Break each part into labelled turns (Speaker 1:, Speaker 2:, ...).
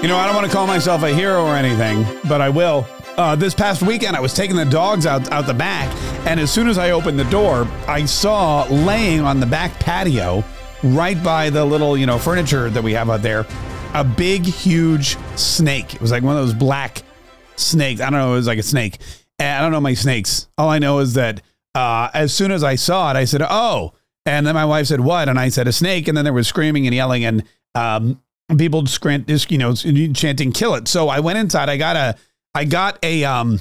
Speaker 1: You know, I don't want to call myself a hero or anything, but I will. Uh, this past weekend, I was taking the dogs out out the back, and as soon as I opened the door, I saw laying on the back patio, right by the little you know furniture that we have out there, a big, huge snake. It was like one of those black snakes. I don't know. It was like a snake. And I don't know my snakes. All I know is that uh, as soon as I saw it, I said, "Oh." And then my wife said, "What?" And I said, "A snake." And then there was screaming and yelling, and um, people scrant, this, you know, chanting "kill it." So I went inside. I got a, I got a, um,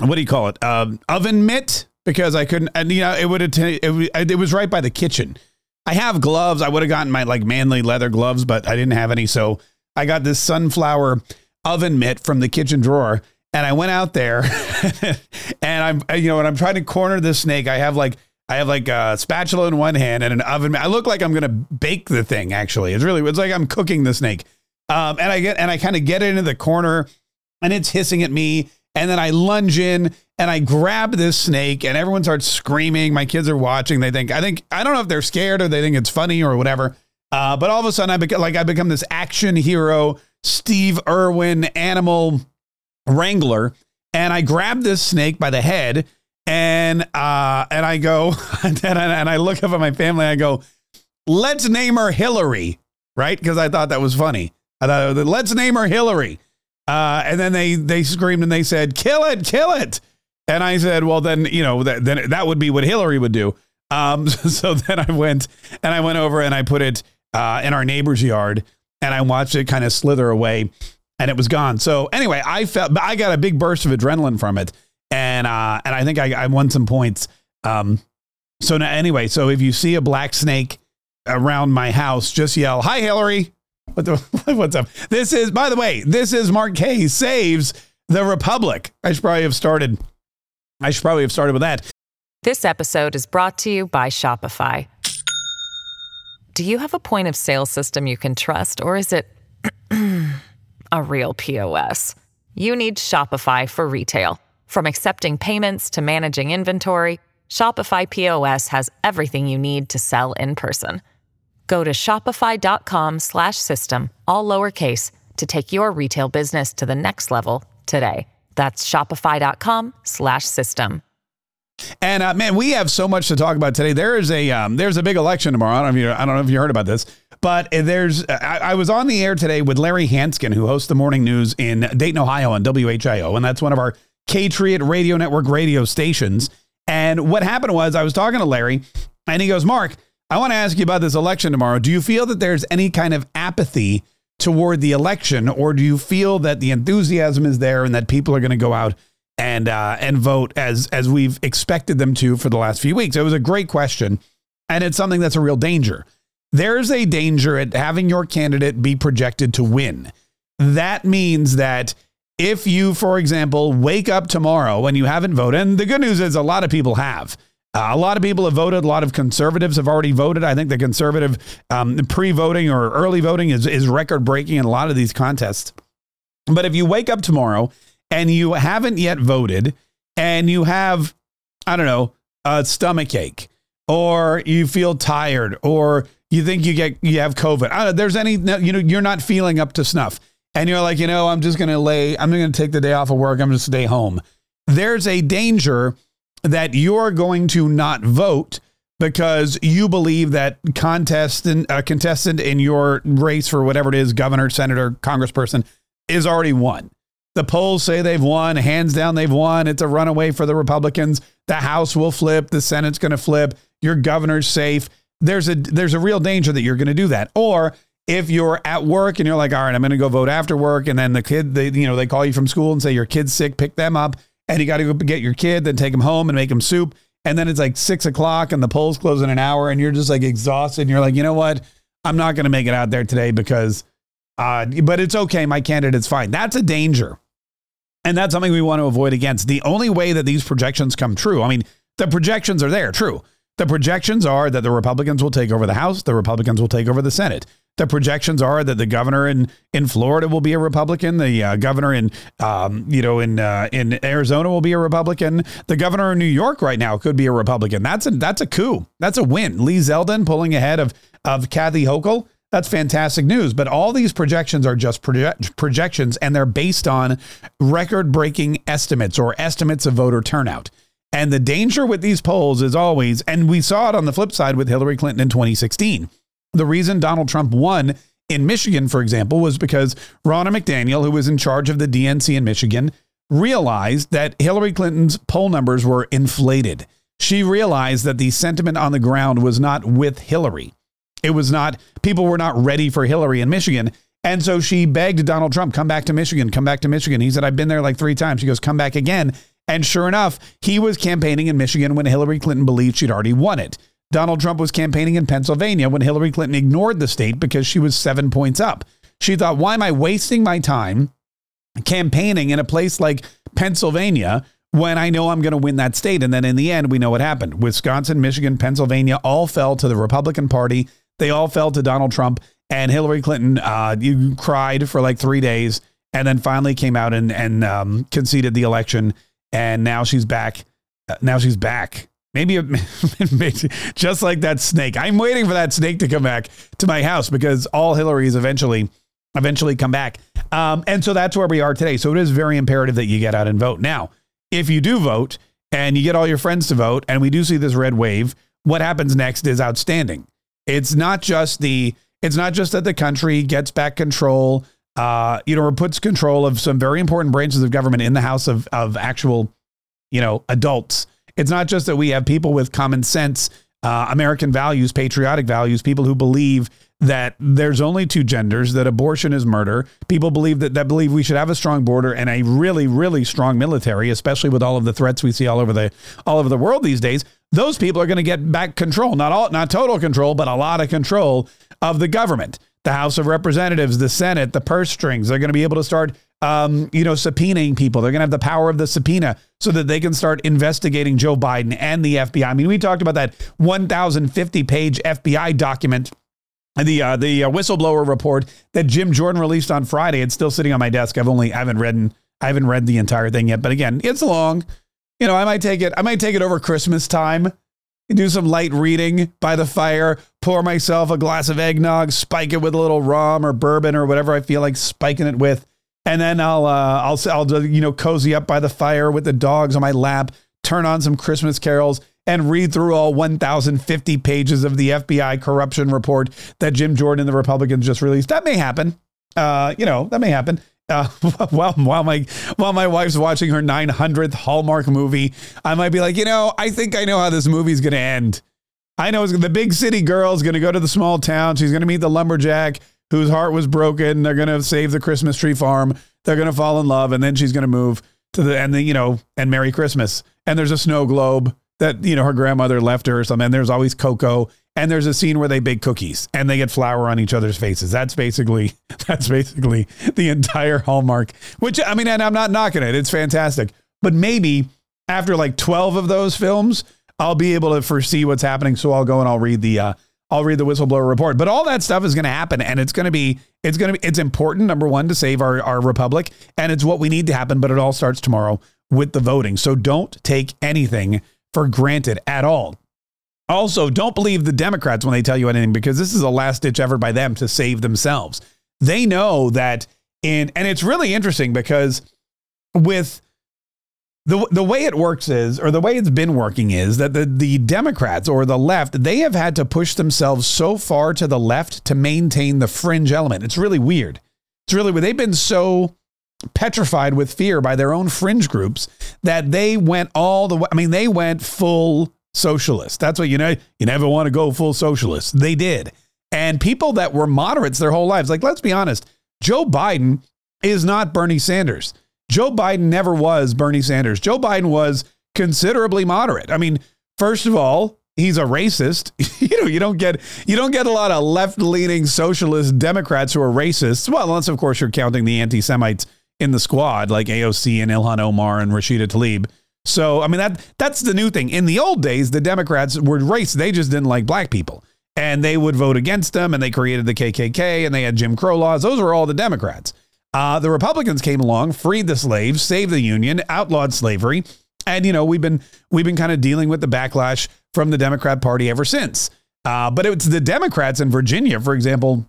Speaker 1: what do you call it? Um, oven mitt because I couldn't, and you know, it would have, it, it was right by the kitchen. I have gloves. I would have gotten my like manly leather gloves, but I didn't have any. So I got this sunflower oven mitt from the kitchen drawer, and I went out there, and I'm, you know, and I'm trying to corner this snake. I have like I have like a spatula in one hand and an oven. I look like I'm gonna bake the thing. Actually, it's really it's like I'm cooking the snake. Um, and I get and I kind of get it into the corner, and it's hissing at me. And then I lunge in and I grab this snake, and everyone starts screaming. My kids are watching. They think I think I don't know if they're scared or they think it's funny or whatever. Uh, but all of a sudden, I become like I become this action hero, Steve Irwin animal wrangler, and I grab this snake by the head and uh, and I go and I, and I look up at my family. I go, let's name her Hillary, right? Because I thought that was funny. I thought let's name her Hillary. Uh, and then they they screamed and they said, "Kill it, kill it!" And I said, "Well, then you know that then that would be what Hillary would do." Um, so then I went and I went over and I put it uh, in our neighbor's yard and I watched it kind of slither away, and it was gone. So anyway, I felt I got a big burst of adrenaline from it and uh, and I think I, I won some points. Um, so now, anyway, so if you see a black snake around my house, just yell, "Hi, Hillary!" What the, what's up? This is, by the way, this is Mark Kaye saves the Republic. I should probably have started. I should probably have started with that.
Speaker 2: This episode is brought to you by Shopify. Do you have a point of sale system you can trust, or is it a real POS? You need Shopify for retail. From accepting payments to managing inventory, Shopify POS has everything you need to sell in person. Go to shopify.com/system all lowercase to take your retail business to the next level today. That's shopify.com/system.
Speaker 1: And uh, man, we have so much to talk about today. There is a um, there's a big election tomorrow. I don't know if you I don't know if you heard about this, but there's I, I was on the air today with Larry Hansgen, who hosts the morning news in Dayton, Ohio, on WHIO, and that's one of our Patriot Radio Network radio stations. And what happened was I was talking to Larry, and he goes, Mark, I want to ask you about this election tomorrow. Do you feel that there's any kind of apathy toward the election, or do you feel that the enthusiasm is there and that people are going to go out and uh, and vote as as we've expected them to for the last few weeks? It was a great question, and it's something that's a real danger. There's a danger at having your candidate be projected to win. That means that if you, for example, wake up tomorrow when you haven't voted, and the good news is a lot of people have. Uh, a lot of people have voted. A lot of conservatives have already voted. I think the conservative um, pre-voting or early voting is, is record-breaking in a lot of these contests. But if you wake up tomorrow and you haven't yet voted, and you have, I don't know, a stomach ache, or you feel tired, or you think you get you have COVID, there's any, you know, you're not feeling up to snuff and you're like, you know, I'm just going to lay, I'm going to take the day off of work. I'm going to stay home. There's a danger that you're going to not vote because you believe that contestant, a contestant in your race for whatever it is, governor, senator, congressperson, is already won. The polls say they've won, hands down, they've won. It's a runaway for the Republicans. The House will flip, the Senate's going to flip, your governor's safe. There's a there's a real danger that you're going to do that. Or if you're at work and you're like, all right, I'm going to go vote after work, and then the kid, they, you know, they call you from school and say your kid's sick, pick them up, and you got to go get your kid, then take them home and make them soup, and then it's like six o'clock and the polls close in an hour, and you're just like exhausted, and you're like, you know what, I'm not going to make it out there today because Uh, but it's okay. My candidate's fine. That's a danger. And that's something we want to avoid against. The only way that these projections come true, I mean, the projections are there, true. The projections are that the Republicans will take over the House, the Republicans will take over the Senate. The projections are that the governor in, in Florida will be a Republican. The uh, governor in um, you know in uh, in Arizona will be a Republican. The governor in New York right now could be a Republican. That's a that's a coup. That's a win. Lee Zeldin pulling ahead of of Kathy Hochul. That's fantastic news. But all these projections are just proje- projections, and they're based on record breaking estimates or estimates of voter turnout. And the danger with these polls is always, and we saw it on the flip side with Hillary Clinton in 2016 the reason Donald Trump won in Michigan, for example, was because Ronna McDaniel, who was in charge of the DNC in Michigan, realized that Hillary Clinton's poll numbers were inflated. She realized that the sentiment on the ground was not with Hillary. It was not, people were not ready for Hillary in Michigan. And so she begged Donald Trump, come back to Michigan, come back to Michigan. He said, I've been there like three times. She goes, come back again. And sure enough, he was campaigning in Michigan when Hillary Clinton believed she'd already won it. Donald Trump was campaigning in Pennsylvania when Hillary Clinton ignored the state because she was seven points up. She thought, why am I wasting my time campaigning in a place like Pennsylvania when I know I'm going to win that state? And then in the end, we know what happened. Wisconsin, Michigan, Pennsylvania all fell to the Republican Party. They all fell to Donald Trump. And Hillary Clinton, uh, you cried for like three days and then finally came out and, and um, conceded the election. And now she's back. Uh, now she's back Maybe it, just like that snake. I'm waiting for that snake to come back to my house because all Hillarys eventually eventually come back. Um, and so that's where we are today. So it is very imperative that you get out and vote. Now, if you do vote and you get all your friends to vote, and we do see this red wave, what happens next is outstanding. It's not just the it's not just that the country gets back control, uh, you know, or puts control of some very important branches of government in the house of of actual, you know, adults it's not just that we have people with common sense, uh, American values, patriotic values, people who believe that there's only two genders, that abortion is murder. People believe that that believe we should have a strong border and a really, really strong military, especially with all of the threats we see all over the all over the world these days. Those people are going to get back control, not all, not total control, but a lot of control of the government. The House of Representatives, the Senate, the purse strings. They're going to be able to start um, you know, subpoenaing people. They're going to have the power of the subpoena so that they can start investigating Joe Biden and the FBI. I mean, we talked about that 1,050 page FBI document. The uh, the uh, whistleblower report that Jim Jordan released on Friday. It's still sitting on my desk. I've only I haven't read I haven't read the entire thing yet. But again, it's long. You know, I might take it. I might take it over Christmas time. and Do some light reading by the fire. Pour myself a glass of eggnog. Spike it with a little rum or bourbon or whatever I feel like spiking it with and then I'll uh, I'll I'll you know cozy up by the fire with the dogs on my lap, turn on some Christmas carols, and read through all 1,050 pages of the FBI corruption report that Jim Jordan and the Republicans just released. That may happen. Uh, you know that may happen. Uh, while while my while my wife's watching her 900th Hallmark movie, I might be like, you know, I think I know how this movie's gonna end. I know the big city girl's gonna go to the small town. She's gonna meet the lumberjack whose heart was broken. They're going to save the Christmas tree farm. They're going to fall in love, and then she's going to move to the and the you know and Merry Christmas. And there's a snow globe that you know her grandmother left her or something. And there's always cocoa. And there's a scene where they bake cookies and they get flour on each other's faces. That's basically that's basically the entire Hallmark. Which I mean, and I'm not knocking it. It's fantastic. But maybe after like 12 of those films, I'll be able to foresee what's happening. So I'll go and I'll read the uh, I'll read the whistleblower report. But all that stuff is going to happen, and it's going to be it's going to be it's important. Number one to save our our republic, and it's what we need to happen. But it all starts tomorrow with the voting. So don't take anything for granted at all. Also, don't believe the Democrats when they tell you anything because this is a last ditch effort by them to save themselves. They know that in and it's really interesting because with the the way it works is, or the way it's been working is that the, the Democrats or the left, they have had to push themselves so far to the left to maintain the fringe element. It's really weird. It's really weird. They've been so petrified with fear by their own fringe groups that they went all the way. I mean, they went full socialist. That's what you know. You never want to go full socialist. They did. And people that were moderates their whole lives, like let's be honest, Joe Biden is not Bernie Sanders. Joe Biden never was Bernie Sanders. Joe Biden was considerably moderate. I mean, first of all, he's a racist. you know, you don't get you don't get a lot of left leaning socialist Democrats who are racists. Well, unless of course you're counting the anti Semites in the squad like AOC and Ilhan Omar and Rashida Tlaib. So I mean that that's the new thing. In the old days, the Democrats were racist. They just didn't like black people. And they would vote against them and they created the KKK and they had Jim Crow laws. Those were all the Democrats. Uh, the Republicans came along, freed the slaves, saved the Union, outlawed slavery, and you know we've been we've been kind of dealing with the backlash from the Democrat Party ever since. Uh, but it's the Democrats in Virginia, for example,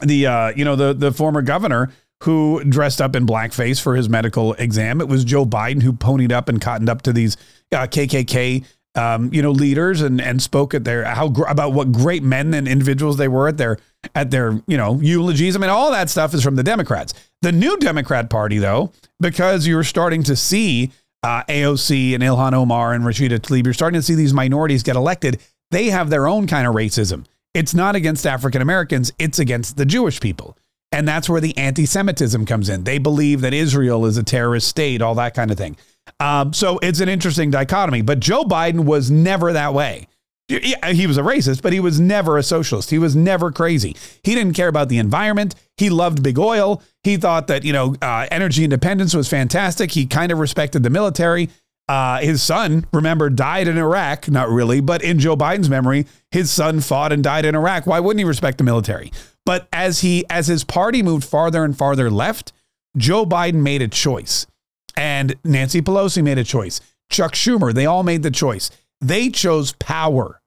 Speaker 1: the uh, you know the the former governor who dressed up in blackface for his medical exam. It was Joe Biden who ponied up and cottoned up to these uh, KKK um, you know, leaders and and spoke at their how about what great men and individuals they were at their at their you know eulogies. I mean, all that stuff is from the Democrats. The new Democrat Party, though, because you're starting to see uh, AOC and Ilhan Omar and Rashida Tlaib, you're starting to see these minorities get elected. They have their own kind of racism. It's not against African Americans; it's against the Jewish people. And that's where the anti Semitism comes in. They believe that Israel is a terrorist state, all that kind of thing. Um, so it's an interesting dichotomy. But Joe Biden was never that way. He was a racist, but he was never a socialist. He was never crazy. He didn't care about the environment. He loved big oil. He thought that, you know, uh, energy independence was fantastic. He kind of respected the military. Uh, his son, remember, died in Iraq. Not really, but in Joe Biden's memory, his son fought and died in Iraq. Why wouldn't he respect the military? But as he, as his party moved farther and farther left, Joe Biden made a choice. And Nancy Pelosi made a choice. Chuck Schumer, they all made the choice. They chose power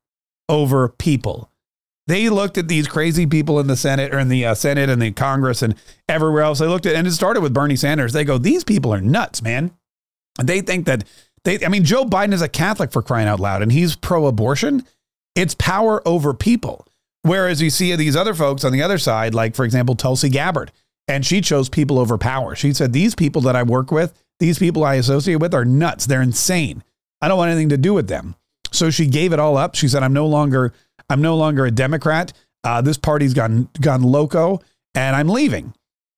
Speaker 1: over people. They looked at these crazy people in the Senate or in the uh, Senate and the Congress and everywhere else. They looked at, and it started with Bernie Sanders. They go, these people are nuts, man. They think that they, I mean, Joe Biden is a Catholic for crying out loud and he's pro abortion. It's power over people. Whereas you see these other folks on the other side, like, for example, Tulsi Gabbard, and she chose people over power. She said, These people that I work with, these people I associate with are nuts. They're insane. I don't want anything to do with them. So she gave it all up. She said, "I'm no longer I'm no longer a Democrat. Uh, this party's gone gone loco, and I'm leaving."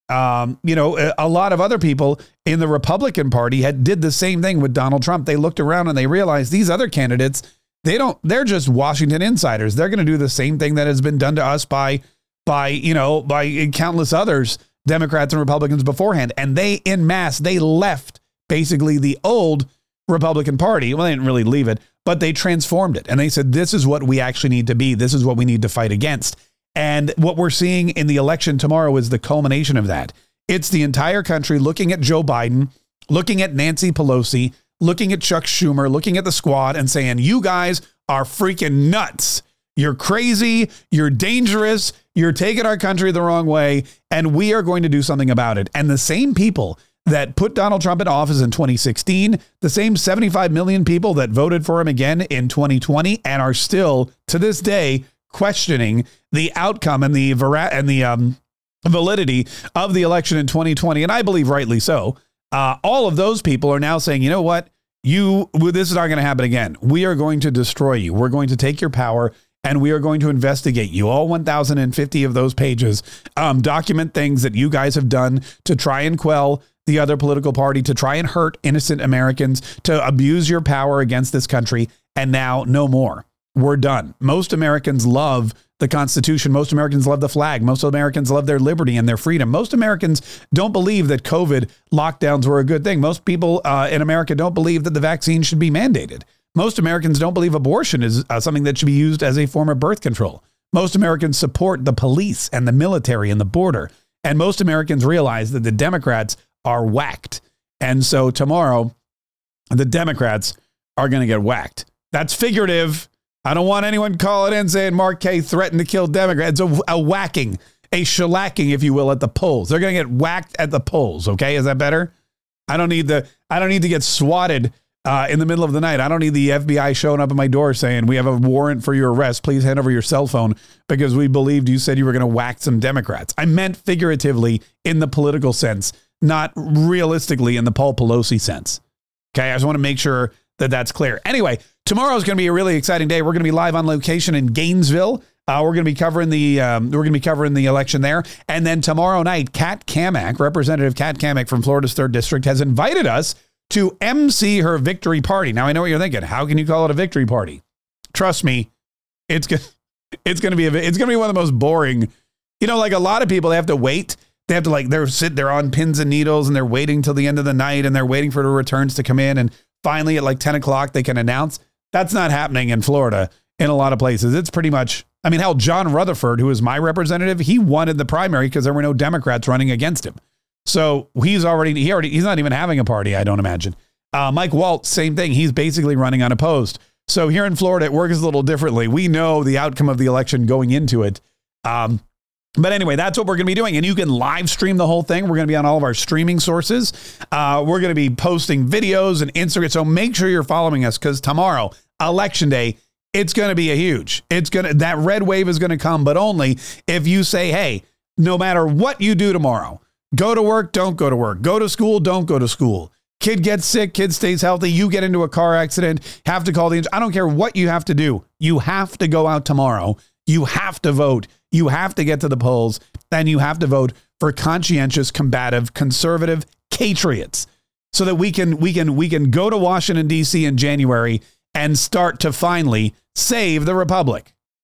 Speaker 1: Um, you know, a, lot of other people in the Republican Party had did the same thing with Donald Trump. They looked around and they realized these other candidates they don't they're just Washington insiders. They're going to do the same thing that has been done to us by by you know by countless others Democrats and Republicans beforehand. And they, in mass, they left basically the old Republican Party. Well, they didn't really leave it, but they transformed it. And they said, this is what we actually need to be. This is what we need to fight against. And what we're seeing in the election tomorrow is the culmination of that. It's the entire country looking at Joe Biden, looking at Nancy Pelosi, looking at Chuck Schumer, looking at the squad, and saying, you guys are freaking nuts. You're crazy. You're dangerous. You're taking our country the wrong way, and we are going to do something about it. And the same people that put Donald Trump in office in 2016, the same 75 million people that voted for him again in 2020 and are still to this day questioning the outcome and the vera- and the um, validity of the election in 2020, and I believe rightly so. Uh, all of those people are now saying, you know what? You, this is not going to happen again. We are going to destroy you. We're going to take your power and we are going to investigate you. All 1,050 of those pages um, document things that you guys have done to try and quell the other political party, to try and hurt innocent Americans, to abuse your power against this country. And now, no more. We're done. Most Americans love the Constitution. Most Americans love the flag. Most Americans love their liberty and their freedom. Most Americans don't believe that COVID lockdowns were a good thing. Most people uh, in America don't believe that the vaccine should be mandated. Most Americans don't believe abortion is uh, something that should be used as a form of birth control. Most Americans support the police and the military and the border. And most Americans realize that the Democrats are whacked. And so tomorrow, the Democrats are going to get whacked. That's figurative. I don't want anyone calling in saying Mark Kaye threatened to kill Democrats. It's a, a whacking, a shellacking, if you will, at the polls. They're going to get whacked at the polls. Okay, is that better? I don't need the. I don't need to get swatted uh, in the middle of the night. I don't need the FBI showing up at my door saying, We have a warrant for your arrest. Please hand over your cell phone because we believed you said you were going to whack some Democrats. I meant figuratively in the political sense, not realistically in the Paul Pelosi sense. Okay. I just want to make sure that that's clear. Anyway, tomorrow is going to be a really exciting day. We're going to be live on location in Gainesville. Uh, we're going to be covering the um, we're going to be covering the election there, and then tomorrow night, Kat Cammack, Representative Kat Cammack from Florida's third district, has invited us to MC her victory party. Now, I know what you're thinking. How can you call it a victory party? trust me, it's gonna it's gonna be a, it's gonna be one of the most boring. You know, like a lot of people, they have to wait. They have to like they're sit they're on pins and needles and they're waiting till the end of the night and they're waiting for the returns to come in and finally at like ten o'clock they can announce. That's not happening in Florida in a lot of places. It's pretty much. I mean, hell, John Rutherford, who is my representative, he wanted the primary because there were no Democrats running against him. So he's already he already he's not even having a party. I don't imagine. Uh, Mike Waltz, same thing. He's basically running unopposed. So here in Florida, it works a little differently. We know the outcome of the election going into it. Um, but anyway, that's what we're going to be doing. And you can live stream the whole thing. We're going to be on all of our streaming sources. Uh, we're going to be posting videos and Instagram. So make sure you're following us because tomorrow, election day, it's going to be a huge. It's going to, that red wave is going to come, but only if you say, hey, no matter what you do tomorrow, go to work, don't go to work, go to school, don't go to school Kid gets sick, kid stays healthy, you get into a car accident, have to call the I don't care what you have to do. You have to go out tomorrow. You have to vote. You have to get to the polls and you have to vote for conscientious, combative, conservative patriots so that we can we can we can go to Washington D.C. in January and start to finally save the republic.